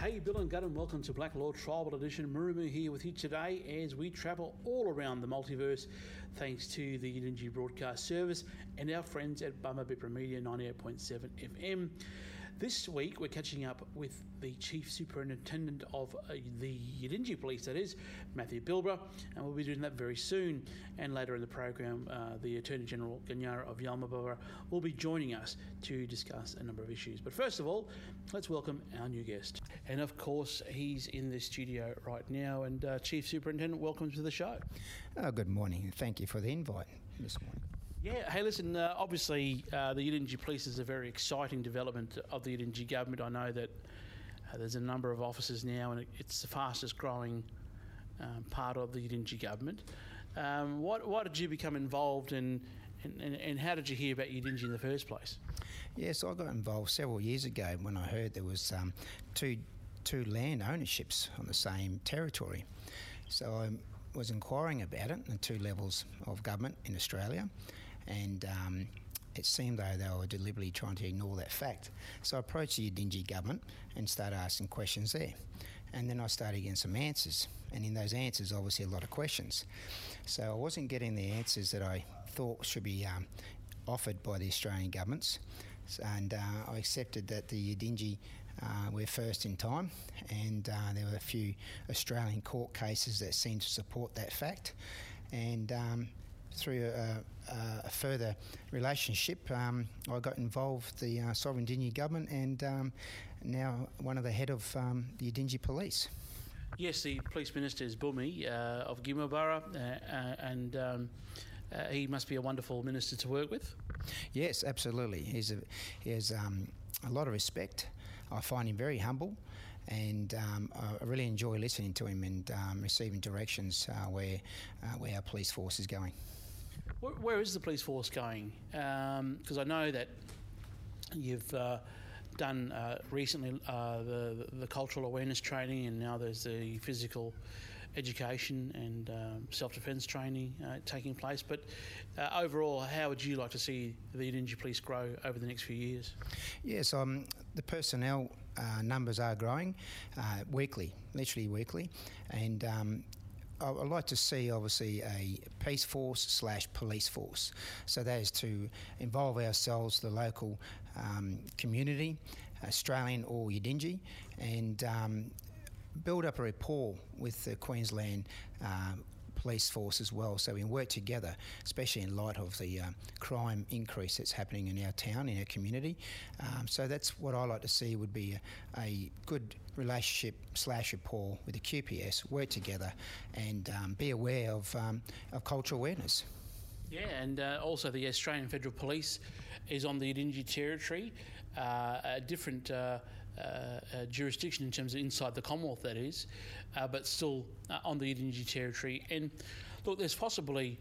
Hey, Bill and Gunn, welcome to Blak Law Tribal Edition. Murumu here with you today as we travel all around the multiverse thanks to the Yidindji Broadcast Service and our friends at Bummer Bipra Media 98.7 FM. This week, we're catching up with the Chief Superintendent of uh, the Yidindji Police, that is, Matthew Bilbara, and we'll be doing that very soon. And later in the program, uh, the Attorney General Ganyara of Yalmabara will be joining us to discuss a number of issues. But first of all, let's welcome our new guest. And of course, he's in the studio right now. And uh, Chief Superintendent, welcome to the show. Oh, good morning. Thank you for the invite this morning. Yeah, hey, listen, uh, obviously uh, the Yidindji Police is a very exciting development of the Yidindji government. I know that uh, there's a number of officers now, and it's the fastest growing um, part of the Yidindji government. Um, what, why did you become involved in, and, and, and, how did you hear about Yidindji in the first place? Yes, I got involved several years ago when I heard there was um, two two land ownerships on the same territory. So I was inquiring about it, the two levels of government in Australia, and um, it seemed though they were deliberately trying to ignore that fact. So I approached the Yidindji government and started asking questions there. And then I started getting some answers. And in those answers, obviously, a lot of questions. So I wasn't getting the answers that I thought should be um, offered by the Australian governments. And uh, I accepted that the Yidindji uh, were first in time, and uh, there were a few Australian court cases that seemed to support that fact. And um, through a, a, further relationship, um, I got involved the uh, Sovereign Yidindji government and um, now one of the head of um, the Yidindji police. Yes, the police minister is Bumi uh, of Gimabara, uh, uh, and um, uh, he must be a wonderful minister to work with. Yes, absolutely. He's a, he has um, a lot of respect. I find him very humble, and um, I really enjoy listening to him and um, receiving directions uh, where uh, where our police force is going. Where, where is the police force going? Because um, I know that you've uh, done uh, recently uh, the, the cultural awareness training, and now there's the physical education and um, self defence training uh, taking place. But uh, overall, how would you like to see the Yidindji Police grow over the next few years? Yes, um, the personnel uh, numbers are growing weekly, literally weekly, and um, I'd like to see, obviously, a peace force slash police force. So that is to involve ourselves, the local um, community, Australian or Yidindji, and um, build up a rapport with the Queensland. Um, police force as well, so we can work together, especially in light of the um, crime increase that's happening in our town, in our community. Um, so that's what I like to see would be a, a good relationship slash rapport with the QPS, work together, and um, be aware of, um, of cultural awareness. Yeah, and uh, also the Australian Federal Police is on the Yidindji territory, uh, a different uh, uh, uh, jurisdiction in terms of inside the Commonwealth, that is, uh, but still on the Yidindji territory. And look, there's possibly.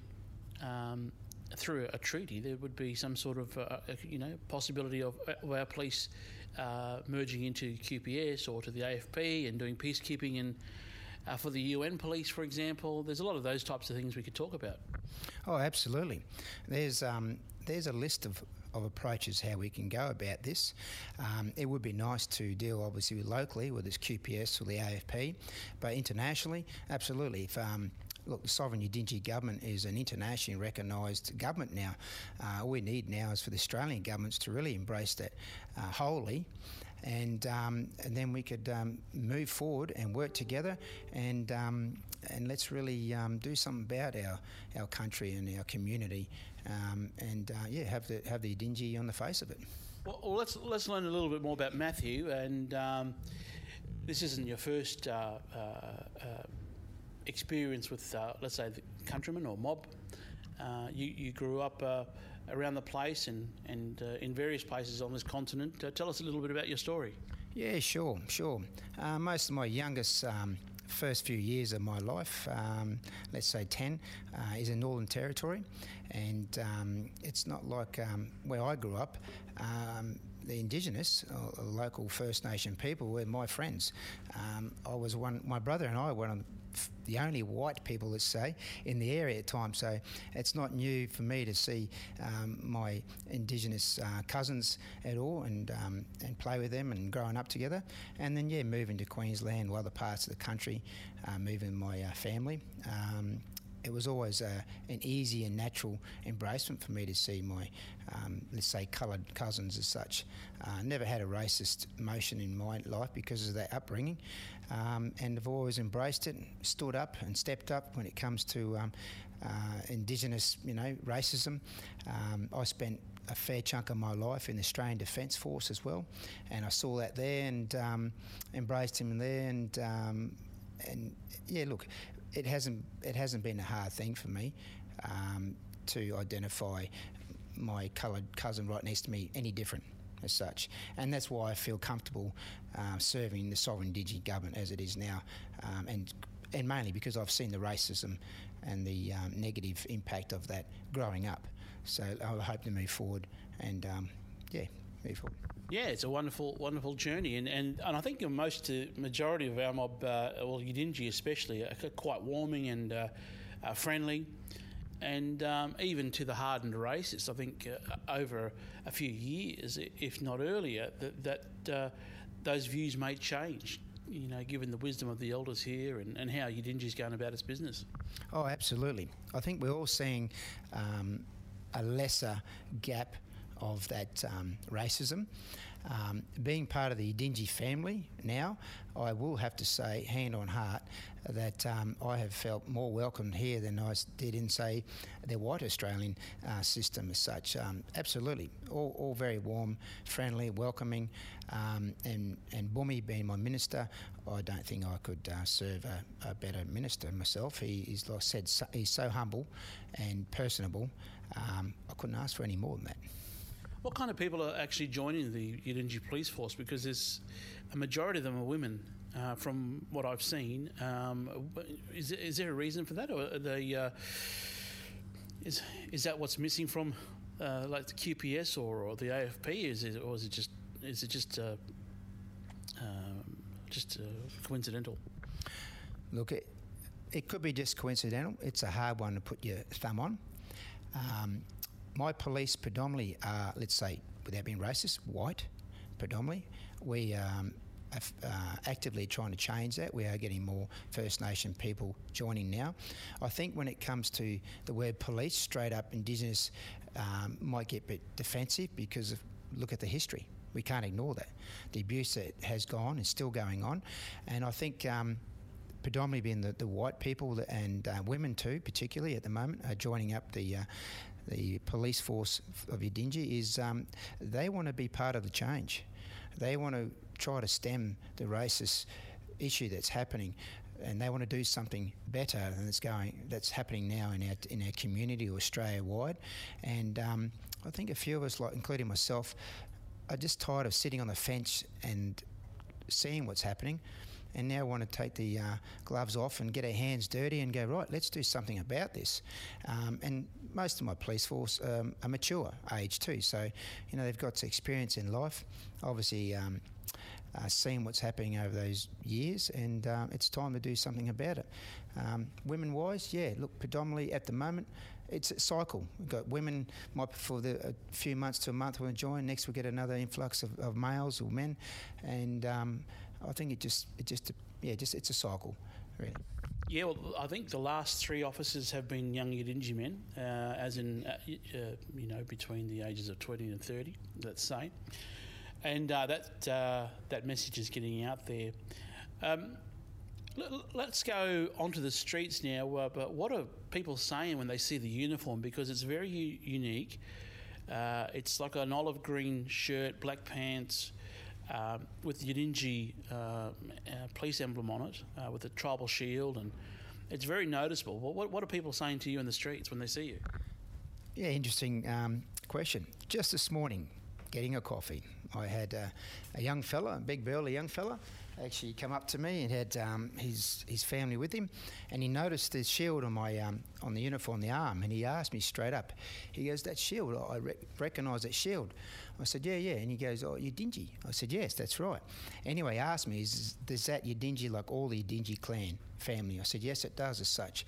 Um, through a treaty, there would be some sort of, you know, possibility of, of our police merging into QPS or to the AFP and doing peacekeeping and uh, for the UN police, for example. There's a lot of those types of things we could talk about. Oh, absolutely. There's um, there's a list of, of approaches how we can go about this. Um, it would be nice to deal obviously locally with this QPS or the AFP, but internationally, absolutely. If um, look, the sovereign Yidindji government is an internationally recognised government now. Uh, all we need now is for the Australian governments to really embrace that uh, wholly and um, and then we could um, move forward and work together and um, and let's really um, do something about our our country and our community um, and uh, yeah have the have the Yidindji on the face of it. Well, well, let's let's learn a little bit more about Matthew and um, this isn't your first uh, uh, uh experience with uh, let's say the countrymen or mob. Uh, you, you grew up around the place and, and uh, in various places on this continent. Uh, tell us a little bit about your story. Yeah, sure, sure. Uh, most of my youngest um, first few years of my life, um, let's say 10, uh, is in Northern Territory. And um, it's not like um, where I grew up. Um, the Indigenous, or local First Nation people, were my friends. Um, I was one. My brother and I were on the only white people, let's say, in the area at times. So it's not new for me to see um, my Indigenous uh, cousins at all and um, and play with them and growing up together. And then yeah, moving to Queensland or other parts of the country, uh, moving my uh, family. Um, it was always uh, an easy and natural embracement for me to see my, um, let's say, coloured cousins as such. Uh, never had a racist motion in my life because of that upbringing, um, and have always embraced it, stood up and stepped up when it comes to um, uh, Indigenous, you know, racism. Um, I spent a fair chunk of my life in the Australian Defence Force as well, and I saw that there and um, embraced him there and um, and yeah, look, it hasn't it hasn't been a hard thing for me um, to identify my coloured cousin right next to me any different as such, and that's why I feel comfortable uh, serving the sovereign Digi government as it is now, um, and and mainly because I've seen the racism and the um, negative impact of that growing up. So I hope to move forward and um, yeah, move forward. Yeah, it's a wonderful, wonderful journey, and and, and I think most uh, majority of our mob, uh, well, Yidindji especially, are quite warming and uh, uh, friendly, and um, even to the hardened racists. I think uh, over a few years, if not earlier, that that uh, those views may change. You know, given the wisdom of the elders here and, and how is going about its business. Oh, absolutely. I think we're all seeing um, a lesser gap of that um, racism. Um, being part of the Dingy family now, I will have to say, hand on heart, that um, I have felt more welcomed here than I did in, say, the white Australian uh, system as such. Um, absolutely, all, all, very warm, friendly, welcoming, um, and and Bumi being my minister, I don't think I could uh, serve a, a, better minister myself. He is, like I said, so, he's so humble and personable. Um, I couldn't ask for any more than that. What kind of people are actually joining the Yidindji Police Force? Because there's a majority of them are women. Uh, from what I've seen, um, is, is there a reason for that, or the uh, is is that what's missing from uh, like the QPS or, or the AFP? Is it, or is it just is it just uh, um, just uh, coincidental? Look, it, it could be just coincidental. It's a hard one to put your thumb on. Um, my police predominantly are, let's say, without being racist, white, predominantly. We um, are uh, actively trying to change that. We are getting more First Nation people joining now. I think when it comes to the word police, straight up Indigenous um, might get a bit defensive because of, look at the history. We can't ignore that. The abuse that has gone is still going on, and I think. Um, predominantly being the, the white people and uh, women too, particularly at the moment, are joining up the uh, the police force of Yidindji is um, they want to be part of the change. They want to try to stem the racist issue that's happening and they want to do something better than that's going that's happening now in our in our community or Australia wide. And um, I think a few of us, like including myself, are just tired of sitting on the fence and seeing what's happening and now want to take the uh, gloves off and get our hands dirty and go, right, let's do something about this. Um, and most of my police force um, are mature age too, so, you know, they've got experience in life. Obviously, um, uh, seen what's happening over those years, and uh, it's time to do something about it. Um, women wise, yeah, look, predominantly at the moment, it's a cycle. We've got women might for the, a few months to a month will join. Next, we get another influx of, of males or men, and um, I think it just it just yeah just it's a cycle, really. Yeah, well, I think the last three officers have been young Yidindji men, uh, as in uh, uh, you know between the ages of twenty and thirty. Let's say, and uh, that uh, that message is getting out there. Um, Let's go onto the streets now. Uh, but what are people saying when they see the uniform? Because it's very u- unique. Uh, it's like an olive green shirt, black pants, um, with the Yidindji uh, uh, police emblem on it, uh, with the tribal shield, and it's very noticeable. What, what, are people saying to you in the streets when they see you? Yeah, interesting um, question. Just this morning, getting a coffee. I had a young fella, a big burly young fella, actually come up to me and had um, his his family with him, and he noticed the shield on my um, on the uniform, the arm, and he asked me straight up. He goes, "That shield, I re- recognise that shield." I said, "Yeah, yeah," and he goes, "Oh, you're dingy." I said, "Yes, that's right." Anyway, he asked me, "Is, is that your dingy like all the dingy clan family?" I said, "Yes, it does as such."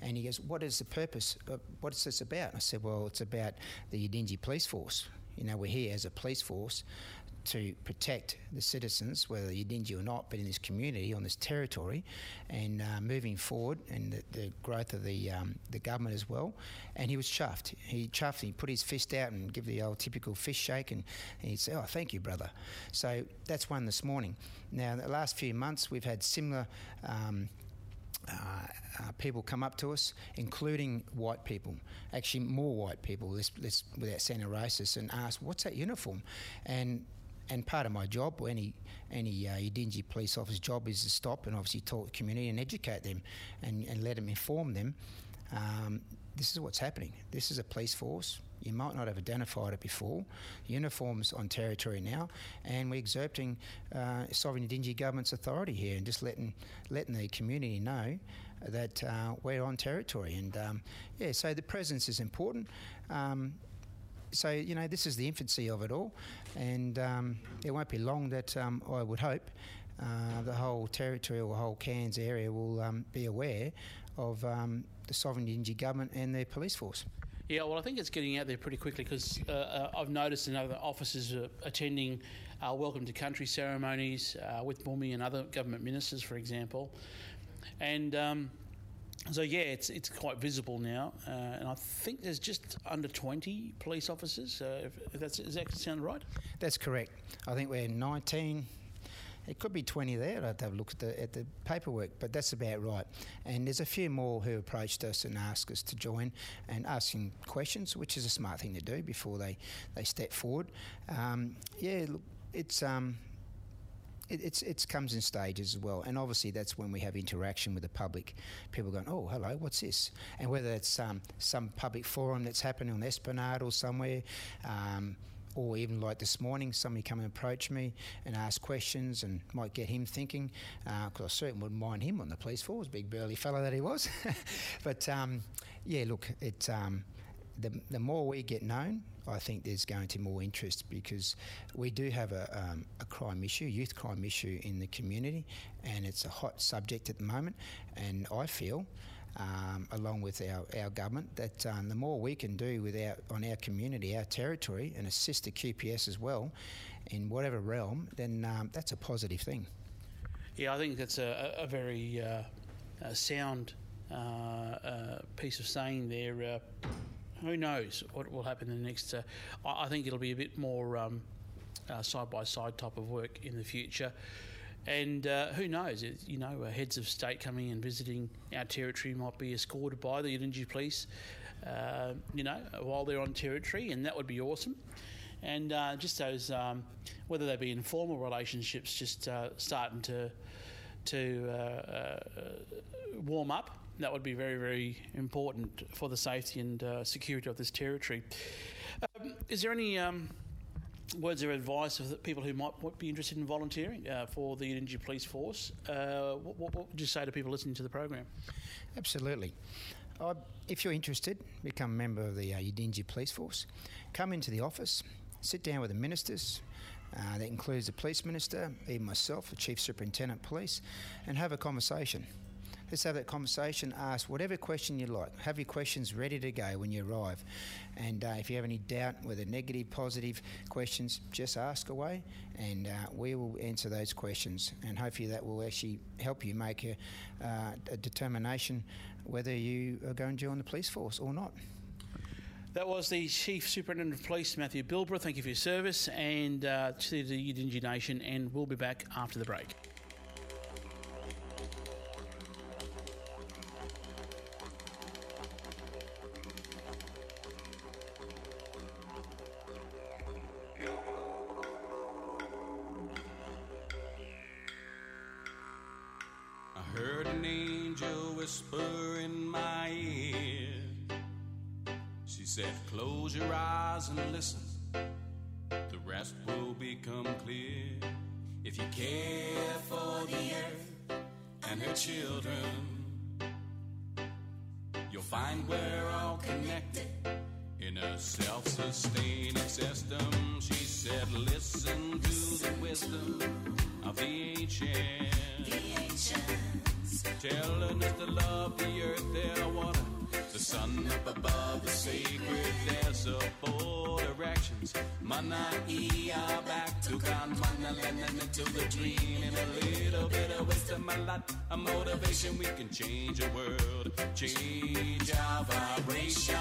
And he goes, "What is the purpose? Of, what is this about?" I said, "Well, it's about the Yidindji Police Force." You know, we're here as a police force to protect the citizens, whether you're Yidindji or not, but in this community, on this territory, and uh, moving forward, and the, the growth of the um, the government as well. And he was chuffed. He chuffed. He put his fist out and give the old typical fist shake, and, and he'd say, "Oh, thank you, brother." So that's one this morning. Now, the last few months, we've had similar. Um, uh, uh, people come up to us, including white people, actually more white people, let's, let's, without sounding racist, and ask, "What's that uniform?" And and part of my job, or any any uh, police officer's job, is to stop and obviously talk to the community and educate them, and, and let them inform them. Um, this is what's happening. This is a police force. You might not have identified it before. Uniforms on territory now, and we're exerting uh, sovereign Yidindji government's authority here, and just letting letting the community know that uh, we're on territory. And um, yeah, so the presence is important. Um, so you know this is the infancy of it all, and um, it won't be long that um, I would hope uh, the whole territory or whole Cairns area will um, be aware of um, the sovereign Yidindji government and their police force. Yeah, well, I think it's getting out there pretty quickly because uh, uh, I've noticed in other officers uh, attending uh, welcome to country ceremonies uh, with Bumi and other government ministers, for example, and um, so yeah, it's it's quite visible now, uh, and I think there's just under 20 police officers. Uh, if, that's does that sound right? That's correct. I think we're 19. It could be 20 there. I'd have have a look at the, at the paperwork, but that's about right. And there's a few more who approached us and asked us to join and asking questions, which is a smart thing to do before they, they step forward. Um, yeah, look, it's um, it, it's it comes in stages as well, and obviously that's when we have interaction with the public. People going, "Oh, hello, what's this?" And whether it's um, some public forum that's happening on Esplanade or somewhere. Um, or even like this morning, somebody come and approach me and ask questions and might get him thinking, because uh, I certainly wouldn't mind him on the police force, big burly fellow that he was. but um, yeah, look, it, um, the, the more we get known, I think there's going to be more interest because we do have a, um, a crime issue, youth crime issue in the community, and it's a hot subject at the moment. And I feel, um, along with our, our government, that um, the more we can do with our, on our community, our territory, and assist the QPS as well in whatever realm, then um, that's a positive thing. Yeah, I think that's a, a very uh, a sound uh, uh, piece of saying there uh, who knows what will happen in the next? Uh, I, think it'll be a bit more side by side type of work in the future. And uh, who knows? It, you know, uh, heads of state coming and visiting our territory might be escorted by the Yidindji police, uh, you know, while they're on territory, and that would be awesome. And uh, just those, um, whether they be informal relationships, just uh, starting to to uh, warm up that would be very, very important for the safety and uh, security of this territory. Um, is there any um, words of advice of people who might, be interested in volunteering uh, for the Yidindji Police Force? Uh, what, what, would you say to people listening to the program? Absolutely. If you're interested, become a member of the uh, Yidindji Police Force. Come into the office, sit down with the ministers, uh, that includes the police minister, even myself, the chief superintendent of police, and have a conversation. Let's have that conversation. Ask whatever question you like. Have your questions ready to go when you arrive. And uh, if you have any doubt, whether negative, positive questions, just ask away and uh, we will answer those questions. And hopefully that will actually help you make a, uh, a determination whether you are going to join the police force or not. That was the Chief Superintendent of Police, Matthew Bilbara. Thank you for your service and uh, to the Yidindji Nation, and we'll be back after the break. To the dream. And a little bit of wisdom, a lot of motivation. We can change the world, change our vibration.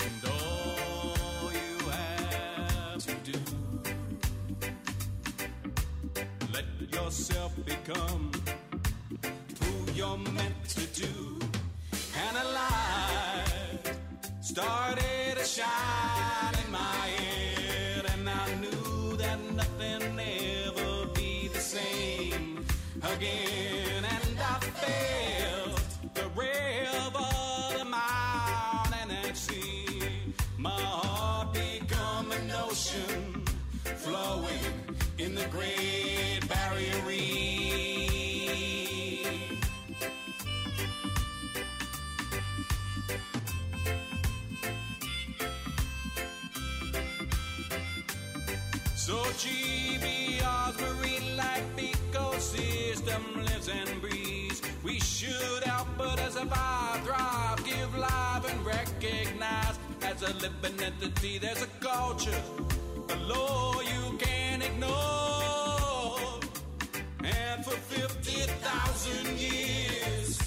And all you have to do, let yourself become and breathes. We should help others survive, thrive, give life and recognize as a living entity. There's a culture, a law you can't ignore. And for 50,000 years,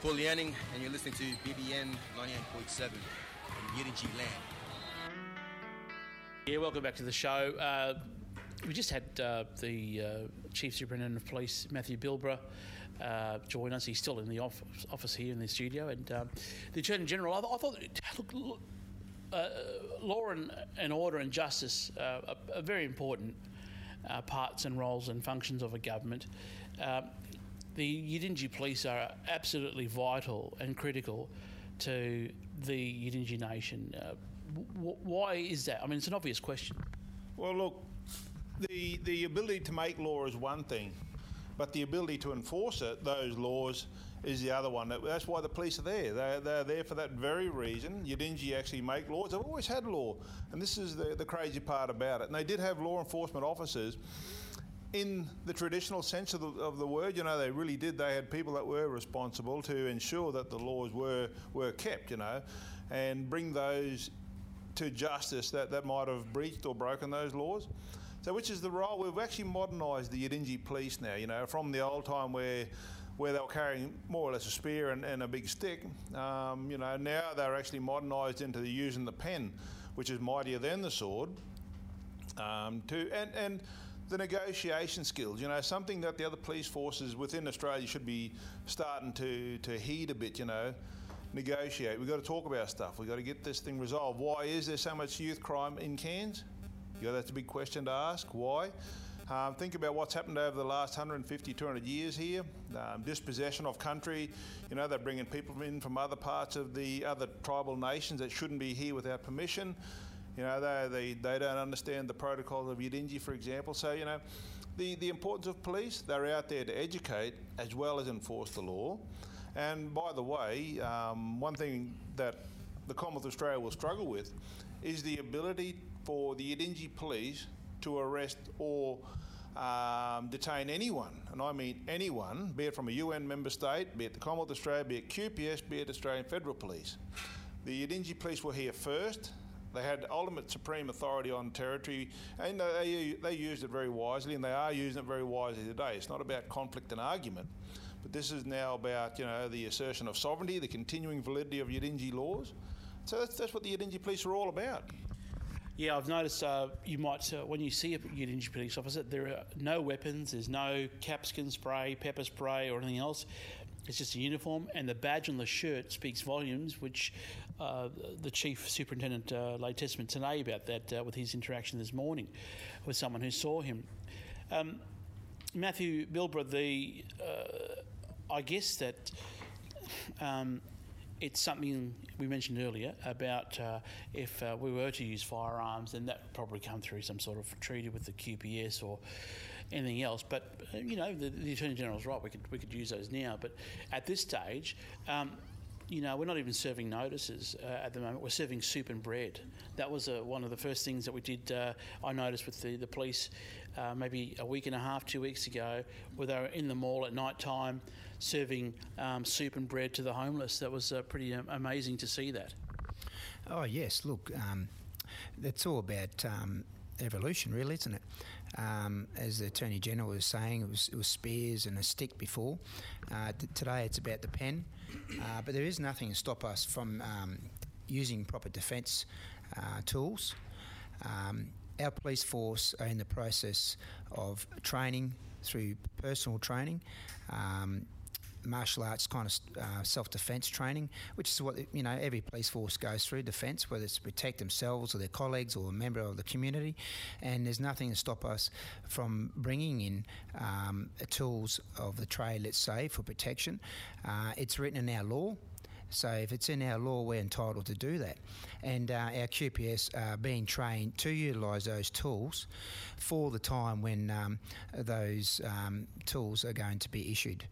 Paul Lianing, and you're listening to BBN 98.7 in Yidindji land. Yeah, welcome back to the show. Uh, we just had uh, the uh, Chief Superintendent of Police, Matthew Bilbara, uh, join us. He's still in the off- office here in the studio. And um, the Attorney General, I, I thought, look, look, uh, law and, and order and justice uh, are, are very important uh, parts and roles and functions of a government. The Yidindji police are absolutely vital and critical to the Yidindji nation. Uh, w- why is that? I mean, it's an obvious question. Well, look, the the ability to make law is one thing, but the ability to enforce it, those laws, is the other one. That's why the police are there. They're, they're there for that very reason. Yidindji actually make laws. They've always had law, and this is the, the crazy part about it. And they did have law enforcement officers. In the traditional sense of the, of the word, you know, they really did. They had people that were responsible to ensure that the laws were were kept, you know, and bring those to justice that, that might have breached or broken those laws. So, which is the role? We've actually modernised the Yidindji police now. You know, from the old time where where they were carrying more or less a spear and, and a big stick. Um, you know, now they're actually modernised into the using the pen, which is mightier than the sword. Um, to and and the negotiation skills, you know, something that the other police forces within Australia should be starting to to heed a bit. You know, negotiate. We've got to talk about stuff. We've got to get this thing resolved. Why is there so much youth crime in Cairns? You know, that's a big question to ask. Why? Um, think about what's happened over the last 150, 200 years here. Um, dispossession of country. You know, they're bringing people in from other parts of the other tribal nations that shouldn't be here without permission. You know, they, they, they don't understand the protocols of Yidindji, for example. So, you know, the, the importance of police, they're out there to educate as well as enforce the law. And by the way, um, one thing that the Commonwealth of Australia will struggle with is the ability for the Yidindji police to arrest or um, detain anyone, and I mean anyone, be it from a UN member state, be it the Commonwealth of Australia, be it QPS, be it Australian Federal Police. The Yidindji police were here first. They had ultimate supreme authority on territory, and they, they used it very wisely, and they are using it very wisely today. It's not about conflict and argument, but this is now about you know the assertion of sovereignty, the continuing validity of Yidindji laws. So that's, that's what the Yidindji police are all about. Yeah, I've noticed uh, you might, uh, when you see a Yidindji police officer, there are no weapons, there's no capsicum spray, pepper spray, or anything else. It's just a uniform, and the badge on the shirt speaks volumes, which uh, the Chief Superintendent uh, laid testament today about that uh, with his interaction this morning with someone who saw him. Um, Matthew Bilbara, the, uh, I guess that um, it's something we mentioned earlier about uh, if uh, we were to use firearms, then that would probably come through some sort of treaty with the QPS or anything else. But uh, you know, the, the Attorney General's right. We could we could use those now. But at this stage. Um, you know, we're not even serving notices uh, at the moment. We're serving soup and bread. That was uh, one of the first things that we did. Uh, I noticed with the, the police uh, maybe a week and a half, two weeks ago, where they were in the mall at night time serving um, soup and bread to the homeless. That was uh, pretty um, amazing to see that. Oh, yes. Look, um, it's all about um, evolution, really, isn't it? Um, as the Attorney General was saying, it was, it was spears and a stick before. Uh, today it's about the pen. Uh, but there is nothing to stop us from um, using proper defence uh, tools. Um, our police force are in the process of training through personal training. Um, martial arts kind of uh, self-defense training, which is what you know every police force goes through defense, whether it's to protect themselves or their colleagues or a member of the community. And there's nothing to stop us from bringing in um, tools of the trade, let's say, for protection. Uh, it's written in our law. So if it's in our law, we're entitled to do that. And uh, our QPS are being trained to utilise those tools for the time when um, those um, tools are going to be issued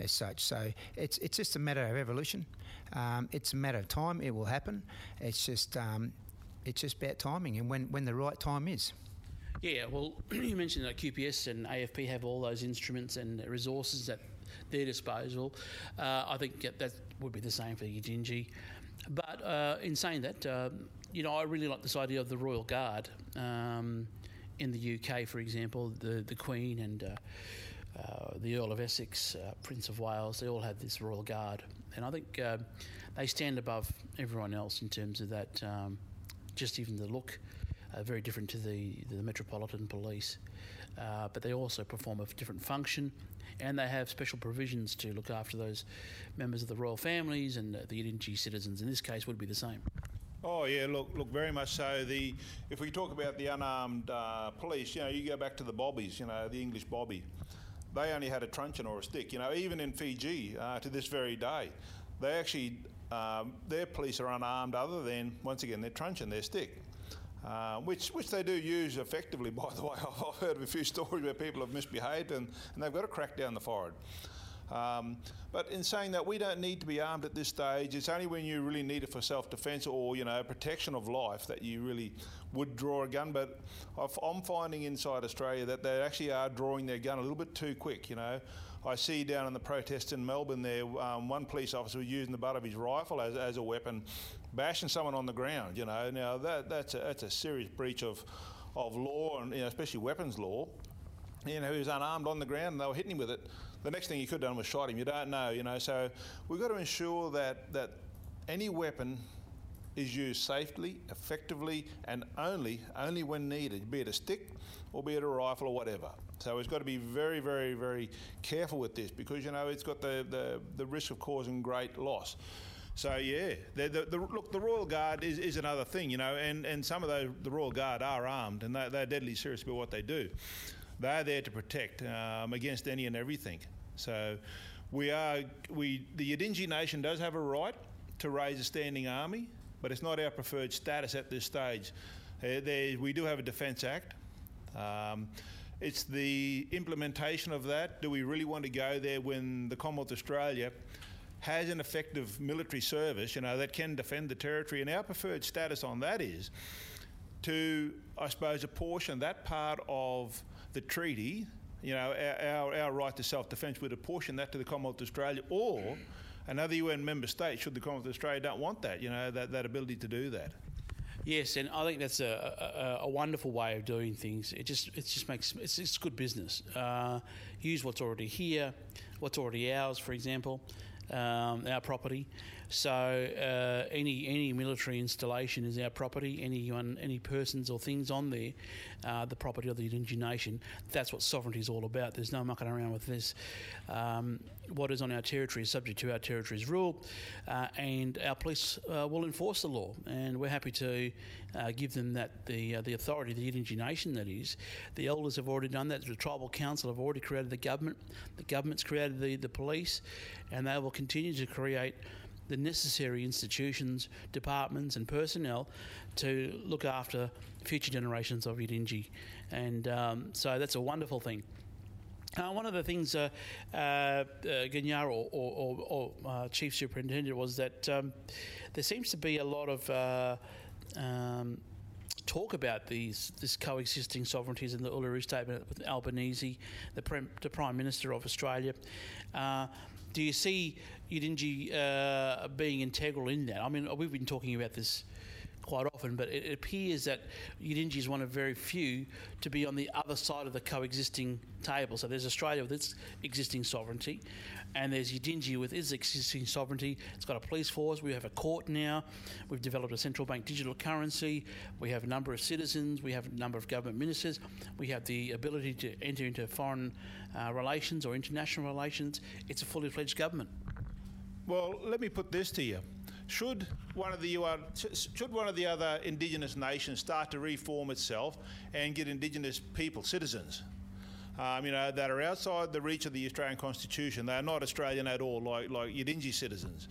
as such. So it's, it's just a matter of evolution. Um, it's a matter of time. It will happen. It's just um, it's just about timing and when, when the right time is. Yeah, well, you mentioned that QPS and AFP have all those instruments and resources at their disposal. Uh, I think that would be the same for Yidindji. But uh, in saying that, uh, you know, I really like this idea of the Royal Guard. Um, in the UK, for example, the, the Queen and uh, uh, the Earl of Essex, uh, Prince of Wales, they all have this Royal Guard. And I think they stand above everyone else in terms of that, um, just even the look. Uh, very different to the, the Metropolitan Police. Uh, but they also perform a different function and they have special provisions to look after those members of the royal families and the Yidindji citizens. In this case, would be the same. Oh yeah, look, look, very much so. The if we talk about the unarmed uh, police, you know, you go back to the bobbies, you know, the English bobby. They only had a truncheon or a stick. You know, even in Fiji uh, to this very day, they actually um, their police are unarmed, other than once again their truncheon, their stick. Uh, which, which they do use effectively, by the way. I've heard of a few stories where people have misbehaved and, and they've got to crack down the forehead. Um, but in saying that, we don't need to be armed at this stage. It's only when you really need it for self-defence or you know protection of life that you really would draw a gun. But I'm finding inside Australia that they actually are drawing their gun a little bit too quick. You know, I see down in the protests in Melbourne there, um, one police officer was using the butt of his rifle as, as a weapon, bashing someone on the ground. You know, now that that's a, that's a serious breach of of law and you know, especially weapons law. You know, he was unarmed on the ground and they were hitting him with it. The next thing he could have done was shot him. You don't know, you know. So we've got to ensure that that any weapon is used safely, effectively, and only only when needed, be it a stick or be it a rifle or whatever. So we've got to be very, very, very careful with this because you know it's got the, the, the risk of causing great loss. So yeah, the, the, look, the Royal Guard is, is another thing, you know, and, and some of the, the Royal Guard are armed and they're, they're deadly serious about what they do. They're there to protect um, against any and everything. So we are, we, the Yidindji Nation does have a right to raise a standing army, but it's not our preferred status at this stage. Uh, we do have a Defence Act. Um, it's the implementation of that. Do we really want to go there when the Commonwealth Australia has an effective military service, you know, that can defend the territory? And our preferred status on that is to, I suppose, apportion that part of the treaty, you know, our, our, our right to self-defence, would apportion that to the Commonwealth of Australia or another UN member state, should the Commonwealth of Australia don't want that, you know, that, that ability to do that. Yes, and I think that's a, a, a, wonderful way of doing things. It just it just makes it's, it's good business. Uh, use what's already here, what's already ours, for example, um, our property. So uh, any any military installation is our property. Anyone, any persons or things on there, uh, the property of the Yidindji nation. That's what sovereignty is all about. There's no mucking around with this. Um, what is on our territory is subject to our territory's rule, uh, and our police uh, will enforce the law. And we're happy to uh, give them that the uh, the authority, the Yidindji nation. That is, the elders have already done that. The tribal council have already created the government. The government's created the the police, and they will continue to create the necessary institutions, departments, and personnel to look after future generations of Yidindji. And um, so that's a wonderful thing. Uh, one of the things uh, uh, uh or, or, or uh, Chief Superintendent was that um, there seems to be a lot of uh, um, talk about these this coexisting sovereignties in the Uluru Statement with Albanese, the, the Prime Minister of Australia. Do you see Yidindji uh, being integral in that? I mean, we've been talking about this quite often, but it appears that Yidindji is one of very few to be on the other side of the coexisting table. So there's Australia with its existing sovereignty, and there's Yidindji with its existing sovereignty. It's got a police force. We have a court now. We've developed a central bank digital currency. We have a number of citizens. We have a number of government ministers. We have the ability to enter into foreign uh, relations or international relations. It's a fully fledged government. Well, let me put this to you. Should one of the should one of the other Indigenous nations start to reform itself and get Indigenous people, citizens, um, you know, that are outside the reach of the Australian Constitution. They are not Australian at all, like like Yidindji citizens,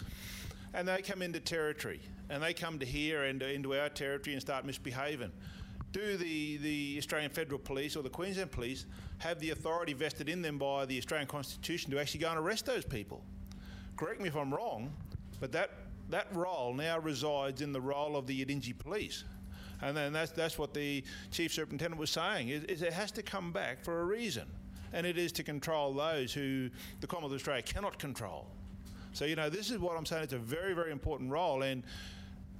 and they come into territory and they come to here and into our territory and start misbehaving. Do the, the Australian Federal Police or the Queensland Police have the authority vested in them by the Australian Constitution to actually go and arrest those people? Correct me if I'm wrong, but that that role now resides in the role of the Yidindji Police. And then that's, that's what the Chief Superintendent was saying, is, is it has to come back for a reason. And it is to control those who the Commonwealth of Australia cannot control. So, you know, this is what I'm saying, it's a very, very important role. And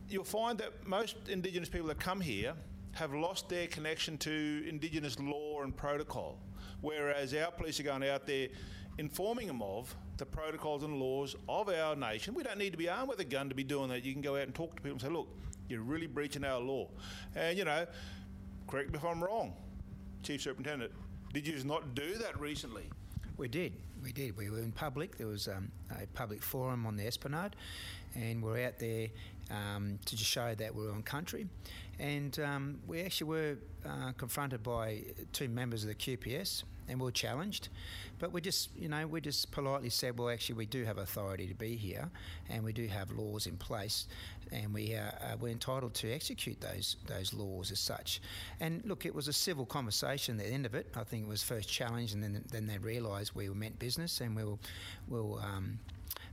you'll find that most Indigenous people that come here have lost their connection to Indigenous law and protocol, whereas our police are going out there informing them of the protocols and laws of our nation. We don't need to be armed with a gun to be doing that. You can go out and talk to people and say, look, you're really breaching our law. And, you know, correct me if I'm wrong, Chief Superintendent, did you not do that recently? We did. We did. We were in public. There was um, a public forum on the Esplanade, and we're out there um, to just show that we're on country. And um, we actually were uh, confronted by two members of the QPS, and we were challenged. But we just, you know, we just politely said, well, actually, we do have authority to be here, and we do have laws in place, and we are uh, we're entitled to execute those those laws as such. And look, it was a civil conversation at the end of it. I think it was first challenged, and then then they realised we were meant business, and we'll we'll. Um,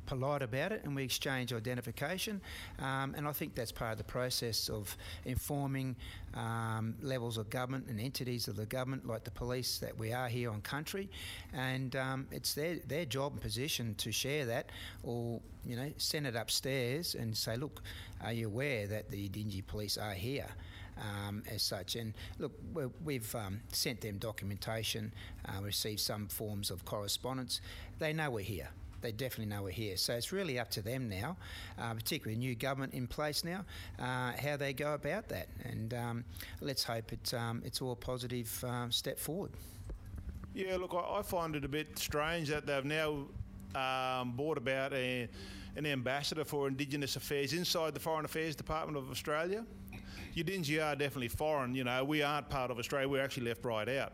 polite about it and we exchange identification. Um, and I think that's part of the process of informing um, levels of government and entities of the government, like the police, that we are here on country. And um, it's their, their job and position to share that or, you know, send it upstairs and say, look, are you aware that the Dingy police are here? Um, as such. And look, we've um, sent them documentation, uh, received some forms of correspondence. They know we're here they definitely know we're here. So it's really up to them now, uh, particularly a new government in place now, uh, how they go about that. And um, let's hope it, um, it's all a positive um, step forward. Yeah, look, I, find it a bit strange that they've now um, brought about a, an ambassador for Indigenous affairs inside the Foreign Affairs Department of Australia. Yidindji are definitely foreign, you know, we aren't part of Australia, we're actually left right out.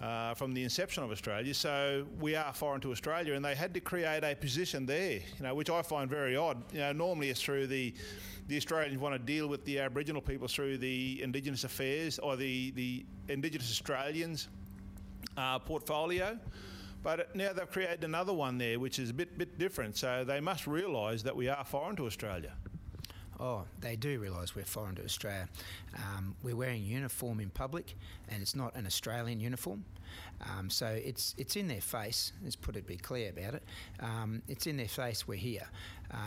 Uh, from the inception of Australia. So we are foreign to Australia, and they had to create a position there, you know, which I find very odd. You know, normally it's through the the Australians want to deal with the Aboriginal people through the Indigenous Affairs or the the Indigenous Australians uh, portfolio. But now they've created another one there, which is a bit bit different. So they must realise that we are foreign to Australia. Oh, they do realise we're foreign to Australia. Um, we're wearing uniform in public, and it's not an Australian uniform. Um, so it's it's in their face. Let's put it be clear about it. Um, it's in their face. We're here,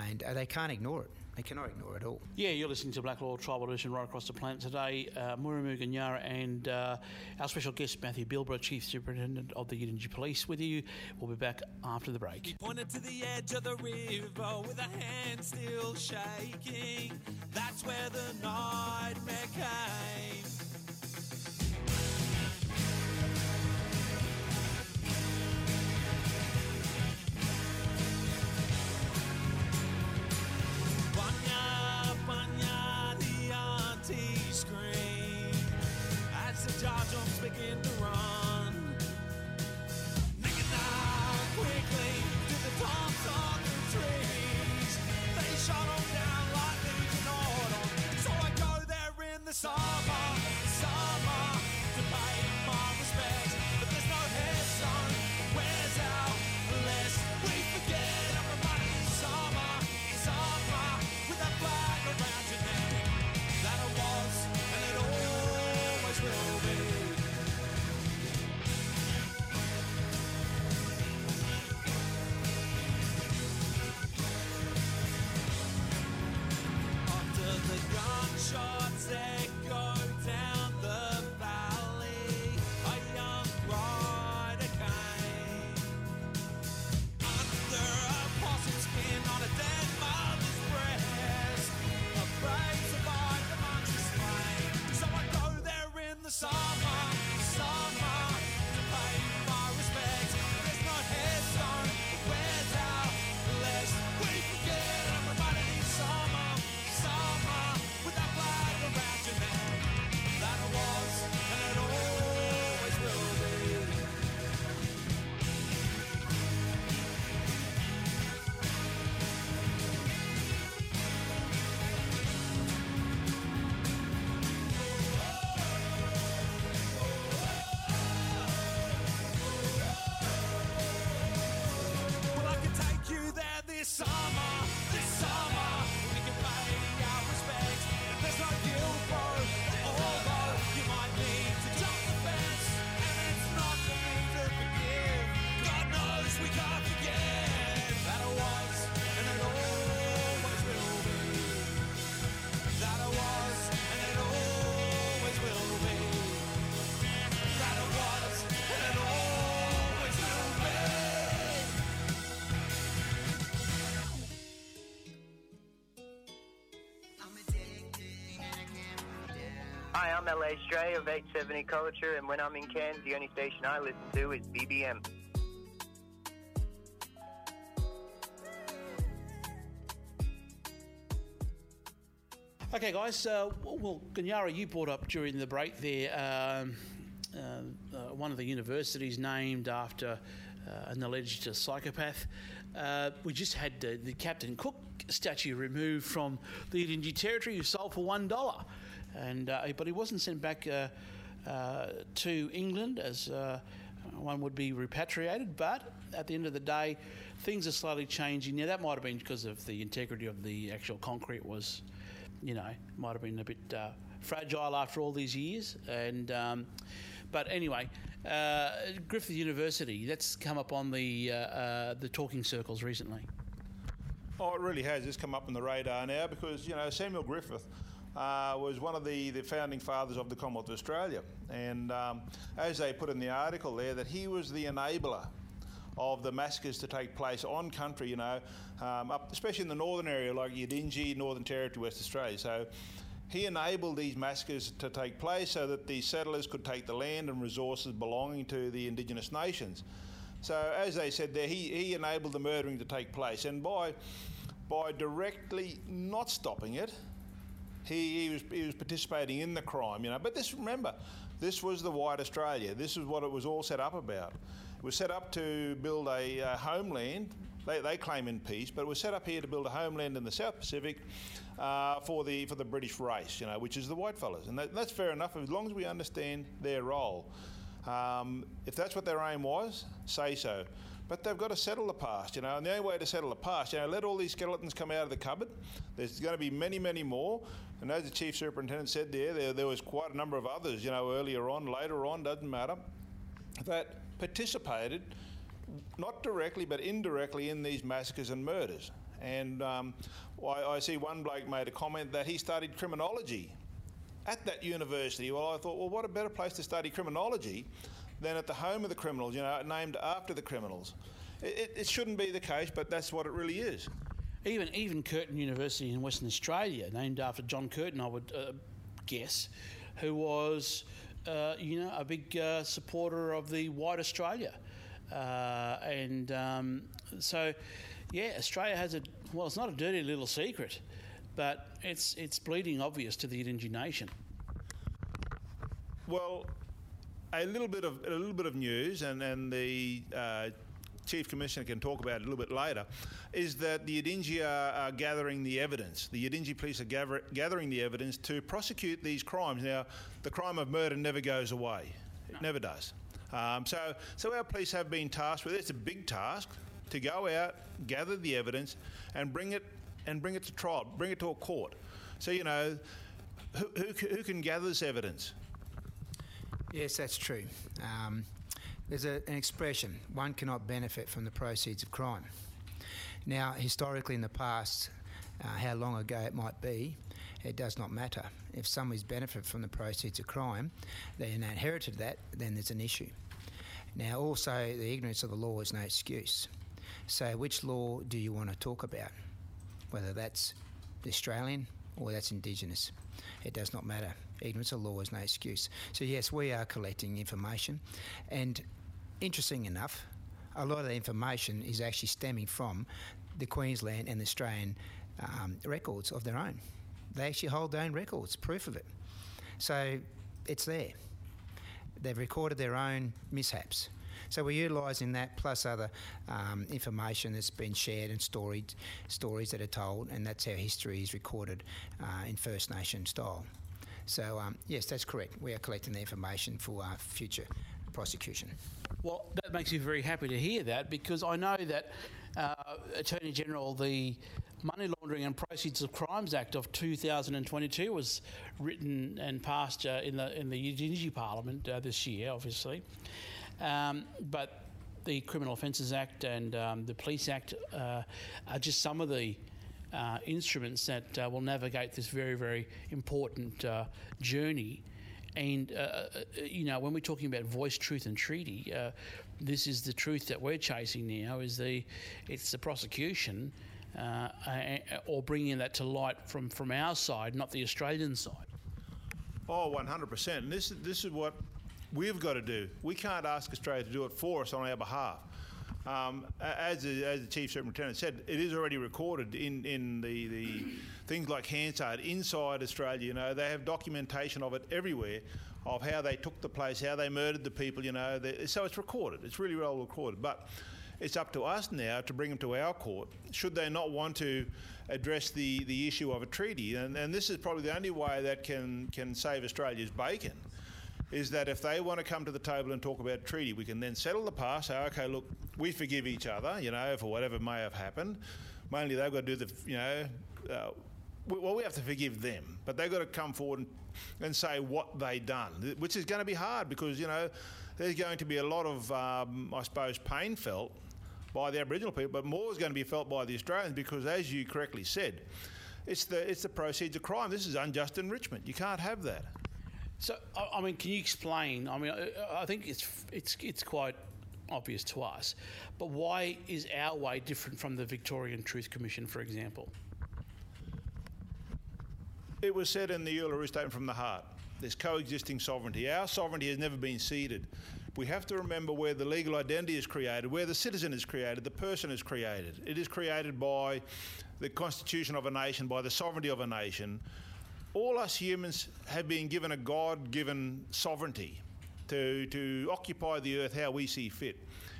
and uh, they can't ignore it. They cannot ignore it all. Yeah, you're listening to Blak Law Tribal Edition right across the planet today. Uh, Muramu Ganyara and uh, our special guest, Matthew Bilbara, Chief Superintendent of the Yidindji Police, with you. We'll be back after the break. Pointed to the edge of the river with a hand still shaking. That's where the nightmare came. The auntie scream as the jumps begin to run. I'm LA Stray of 870 Culture, and when I'm in Cairns, the only station I listen to is BBM. Okay, guys. Uh, well, Ganyara, you brought up during the break there um, uh, uh, one of the universities named after uh, an alleged psychopath. Uh, we just had the, the Captain Cook statue removed from the Yidindji territory, who sold for one dollar, and uh, but he wasn't sent back uh, uh, to England as one would be repatriated. But at the end of the day, things are slowly changing. Now that might have been because of the integrity of the actual concrete was you know, might have been a bit uh, fragile after all these years. And um, but anyway, uh, Griffith University that's come up on the uh, the talking circles recently. Oh, it really has. It's come up on the radar now because, you know, Samuel Griffith uh, was one of the, the founding fathers of the Commonwealth of Australia. And um, as they put in the article there, that he was the enabler of the massacres to take place on country, you know, um, up, especially in the northern area like Yidindji, Northern Territory, West Australia. So he enabled these massacres to take place so that the settlers could take the land and resources belonging to the Indigenous nations. So, as they said there, he, he enabled the murdering to take place, and by by directly not stopping it, he, he was he was participating in the crime. You know, but this remember, This was the white Australia. This is what it was all set up about. It was set up to build a uh, homeland. They, they claim in peace, but it was set up here to build a homeland in the South Pacific uh, for the for the British race, you know, which is the white fellas, and that, that's fair enough as long as we understand their role. Um, if that's what their aim was, say so. But they've got to settle the past, you know, and the only way to settle the past, you know, let all these skeletons come out of the cupboard. There's going to be many, many more. And as the Chief Superintendent said there, there, there was quite a number of others, you know, earlier on, later on, doesn't matter, that participated, not directly but indirectly, in these massacres and murders. And um, I, I see one bloke made a comment that he studied criminology at that university. Well, I thought, well, what a better place to study criminology than at the home of the criminals, you know, named after the criminals. It, it, it shouldn't be the case, but that's what it really is. Even even Curtin University in Western Australia, named after John Curtin, I would uh, guess, who was, uh, you know, a big uh, supporter of the white Australia, uh, and um, so, yeah, Australia has a well, it's not a dirty little secret, but it's it's bleeding obvious to the Yidindji nation. Well, a little bit of a little bit of news, and and the uh, chief commissioner can talk about it a little bit later, is that the Yidindji are, are gathering the evidence. The Yidindji police are gather, gathering the evidence to prosecute these crimes. Now, the crime of murder never goes away. It never does. Um, so, so our police have been tasked with it's a big task to go out, gather the evidence, and bring it and bring it to trial, bring it to a court. So you know, who, who, who can gather this evidence? Yes, that's true. Um, there's a, an expression one cannot benefit from the proceeds of crime. Now, historically in the past, uh, how long ago it might be, it does not matter. If somebody's benefited from the proceeds of crime, they inherited that, then there's an issue. Now, also, the ignorance of the law is no excuse. So, which law do you want to talk about? Whether that's Australian or that's Indigenous, it does not matter. Ignorance of law is no excuse. So, yes, we are collecting information, and interesting enough, a lot of the information is actually stemming from the Queensland and Australian um, records of their own. They actually hold their own records, proof of it. So it's there. They've recorded their own mishaps. So we're utilising that plus other um, information that's been shared and storied, stories that are told, and that's how history is recorded uh, in First Nation style. So um, yes, that's correct. We are collecting the information for our future prosecution. Well, that makes me very happy to hear that because I know that uh, Attorney General, the Money Laundering and Proceeds of Crimes Act of 2022 was written and passed uh, in the in the Yidindji Parliament uh, this year, obviously. Um, but the Criminal Offences Act and um, the Police Act uh, are just some of the uh, instruments that uh, will navigate this very, very important journey. And, uh, uh, you know, when we're talking about voice, truth, and treaty, uh, this is the truth that we're chasing now. Is the it's the prosecution, uh, or bringing that to light from from our side, not the Australian side. Oh, 100%. And this, this is what we've got to do. We can't ask Australia to do it for us on our behalf. Um, as, the, as the Chief Superintendent said, it is already recorded in, in the, the things like Hansard inside Australia. You know, they have documentation of it everywhere of how they took the place, how they murdered the people, you know. So it's recorded. It's really well recorded. But it's up to us now to bring them to our court should they not want to address the, the issue of a treaty. And, and this is probably the only way that can, can save Australia's bacon is that if they want to come to the table and talk about treaty, we can then settle the past, say, okay, look, we forgive each other, you know, for whatever may have happened. Mainly they've got to do the, you know, uh, well, we have to forgive them, but they've got to come forward and, and say what they've done, which is going to be hard because, you know, there's going to be a lot of, um, I suppose, pain felt by the Aboriginal people, but more is going to be felt by the Australians because, as you correctly said, it's the, it's the proceeds of crime. This is unjust enrichment. You can't have that. So, I, mean, can you explain? I mean, I think it's it's it's quite obvious to us, but why is our way different from the Victorian Truth Commission, for example? It was said in the Uluru Statement from the Heart there's coexisting sovereignty. Our sovereignty has never been ceded. We have to remember where the legal identity is created, where the citizen is created, the person is created. It is created by the constitution of a nation, by the sovereignty of a nation. all us humans have been given a God given sovereignty to, to occupy the earth how we see fit.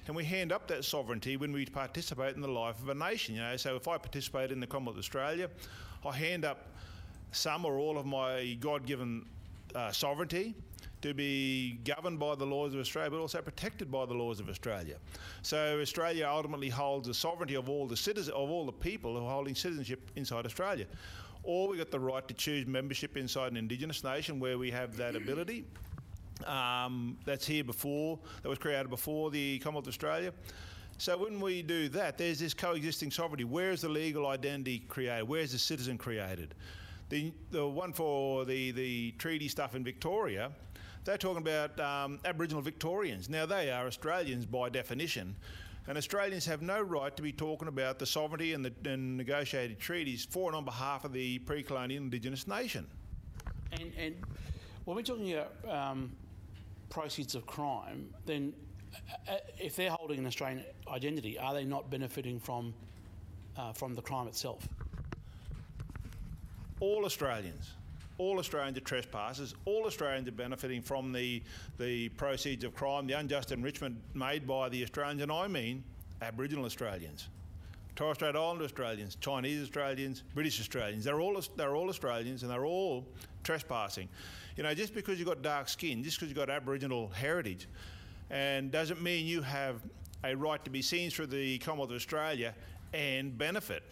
And we hand up that sovereignty when we participate in the life of a nation. You know, so if I participate in the Commonwealth of Australia, I hand up some or all of my God given uh, sovereignty to be governed by the laws of Australia, but also protected by the laws of Australia. So Australia ultimately holds the sovereignty of all the citizens, of all the people who are holding citizenship inside Australia. Or we got the right to choose membership inside an Indigenous nation where we have that ability. Um, that's here before, that was created before the Commonwealth of Australia. So when we do that, there's this coexisting sovereignty. Where is the legal identity created? Where is the citizen created? The, the one for the, the treaty stuff in Victoria, they're talking about um, Aboriginal Victorians. Now, they are Australians by definition, and Australians have no right to be talking about the sovereignty and the and negotiated treaties for and on behalf of the pre colonial Indigenous nation. And, and when we're talking about um, proceeds of crime, then uh, uh, if they're holding an Australian identity, are they not benefiting from uh, from the crime itself? All Australians. All Australians are trespassers. All Australians are benefiting from the, the proceeds of crime, the unjust enrichment made by the Australians, and I mean Aboriginal Australians. Torres Strait Islander Australians, Chinese Australians, British Australians. They're all, they're all Australians and they're all trespassing. You know, just because you've got dark skin, just because you've got Aboriginal heritage, and doesn't mean you have a right to be seen through the Commonwealth of Australia and benefit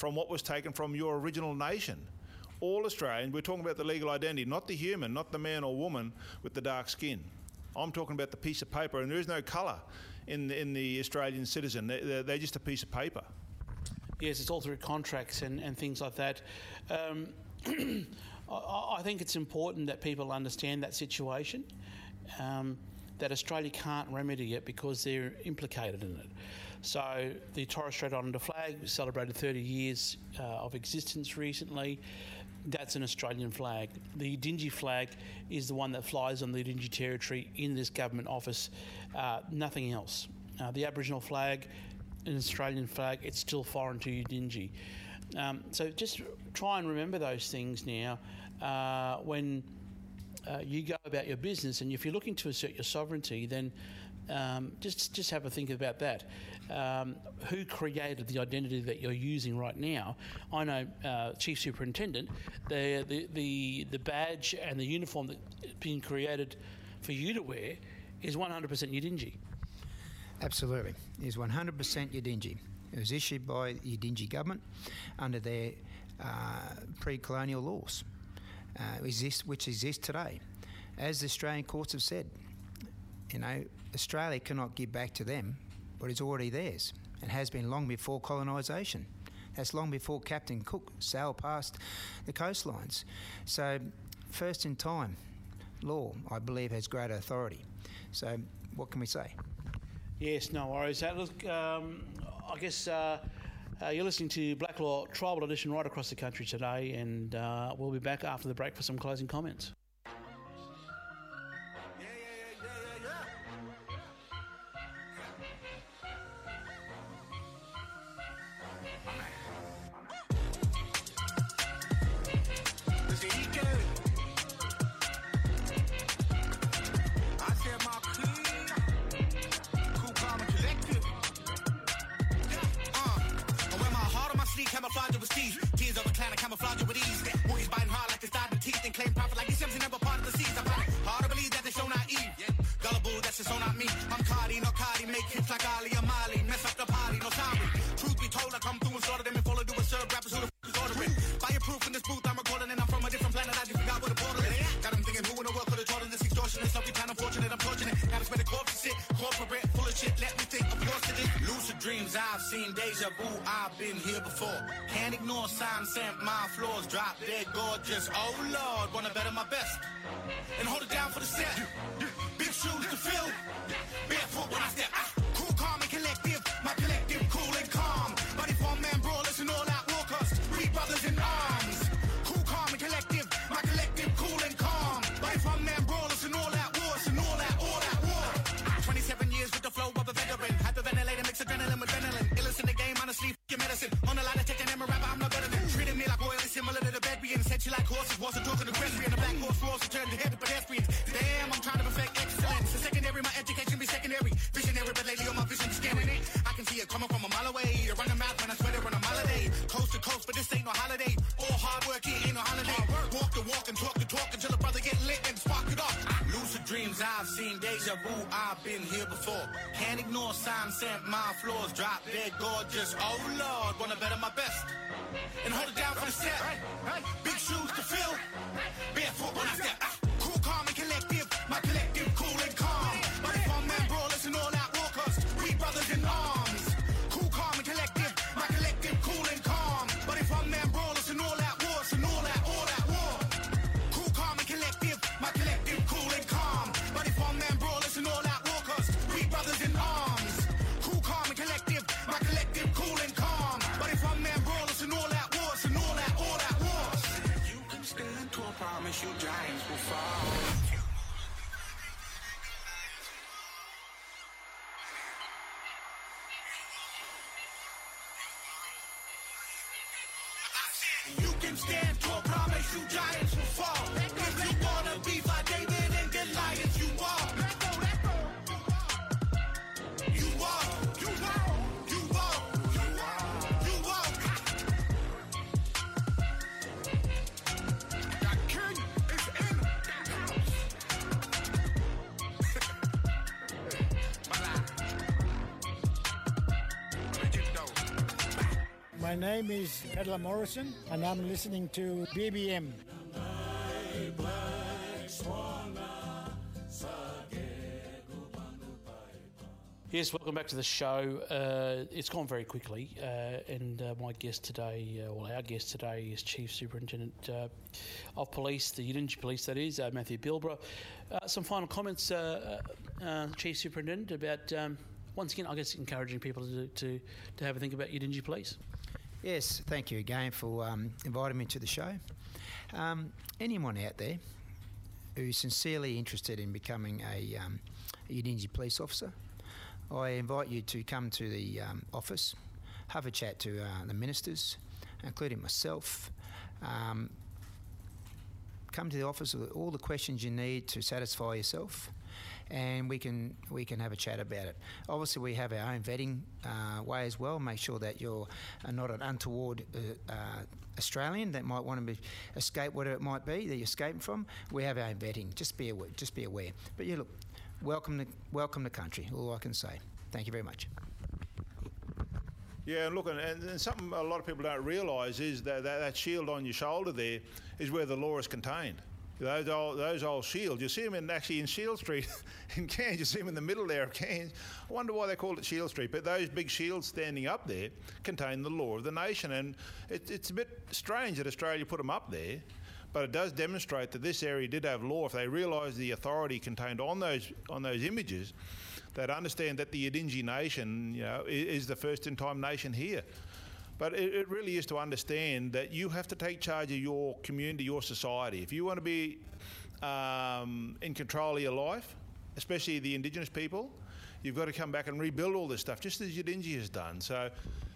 from what was taken from your original nation. All Australians, we're talking about the legal identity, not the human, not the man or woman with the dark skin. I'm talking about the piece of paper, and there is no colour in the, in the Australian citizen. They're, they're just a piece of paper. Yes, it's all through contracts and, and things like that. Um, I, think it's important that people understand that situation, um, that Australia can't remedy it because they're implicated in it. So the Torres Strait Islander flag celebrated 30 years uh, of existence recently. That's an Australian flag. The Dingy flag is the one that flies on the Dingy territory in this government office, uh, nothing else. Uh, the Aboriginal flag, an Australian flag, it's still foreign to you. Um, so just try and remember those things now uh, when uh, you go about your business, and if you're looking to assert your sovereignty, then um, just just have a think about that. Um, who created the identity that you're using right now? I know, uh, Chief Superintendent, the, the the the badge and the uniform that's being created for you to wear is 100% Yidindji. Absolutely. It is 100% Yidindji. It was issued by the Yidindji government under their uh, pre colonial laws, uh, exist, which exist today. As the Australian courts have said, you know, Australia cannot give back to them what is already theirs and has been long before colonisation. That's long before Captain Cook sailed past the coastlines. So, first in time, law, I believe, has greater authority. So, what can we say? Yes, no worries. Uh, look, um, I guess uh, uh, you're listening to Blak Law Tribal Edition right across the country today, and uh, we'll be back after the break for some closing comments. My floors drop dead gorgeous. Oh Lord, wanna better my best. Deja vu, I've been here before. Can't ignore signs sent, my floors drop dead gorgeous. Oh Lord, wanna better my best. And hold it down for the step. Big shoes to fill. Barefoot when I step. My name is Pedler Morrison, and I'm listening to BBM. Yes, welcome back to the show. Uh, it's gone very quickly, uh, and uh, my guest today, uh, well, our guest today is Chief Superintendent uh, of Police, the Yidindji Police, that is, uh, Matthew Bilbara. Some final comments, Chief Superintendent, about um, once again, I guess, encouraging people to, to to have a think about Yidindji Police. Yes, thank you again for um, inviting me to the show. Um, anyone out there who's sincerely interested in becoming a, um, a police officer, I invite you to come to the um, office, have a chat to uh, the ministers, including myself. Um, come to the office with all the questions you need to satisfy yourself, and we can we can have a chat about it. Obviously, we have our own vetting uh, way as well. Make sure that you're uh, not an untoward. Uh, uh, Australian that might want to be escape whatever it might be that you're escaping from. We have our own vetting. Just be aware. Just be aware. But yeah, look, welcome to welcome to country. All I can say. Thank you very much. Yeah, and look, and, and something a lot of people don't realise is that, that that shield on your shoulder there is where the law is contained. Those old, those old shields, you see them in actually in Shield Street in Cairns. You see them in the middle there of Cairns. I wonder why they called it Shield Street. But those big shields standing up there contain the law of the nation, and it, it's a bit strange that Australia put them up there. But it does demonstrate that this area did have law. If they realised the authority contained on those on those images, they'd understand that the Yidindji nation, you know, is the first in time nation here. But it, it really is to understand that you have to take charge of your community, your society. If you want to be um, in control of your life, especially the Indigenous people, you've got to come back and rebuild all this stuff, just as Yidindji has done. So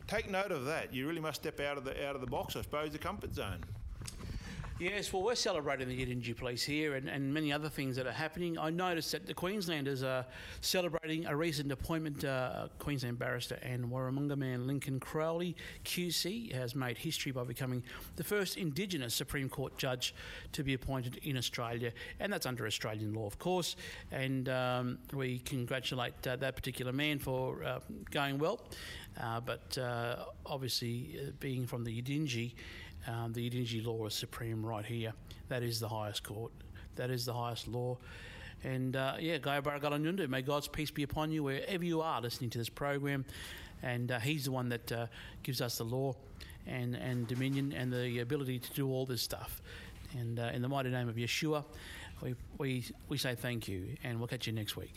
take note of that. You really must step out of the out of the box, I suppose, the comfort zone. Yes, well, we're celebrating the Yidindji Police here and, and many other things that are happening. I noticed that the Queenslanders are celebrating a recent appointment. Uh, Queensland barrister and Warramunga man Lincoln Crowley, QC, has made history by becoming the first Indigenous Supreme Court judge to be appointed in Australia, and that's under Australian law, of course. And um, we congratulate uh, that particular man for uh, going well. Uh, but uh, obviously, uh, being from the Yidindji, um, the Yidindji law is supreme right here. That is the highest court. That is the highest law. And uh, yeah, Gaya Baragalanundu, may God's peace be upon you wherever you are listening to this program. And uh, He's the one that uh, gives us the law and, and dominion and the ability to do all this stuff. And uh, in the mighty name of Yeshua, we, we, we say thank you, and we'll catch you next week.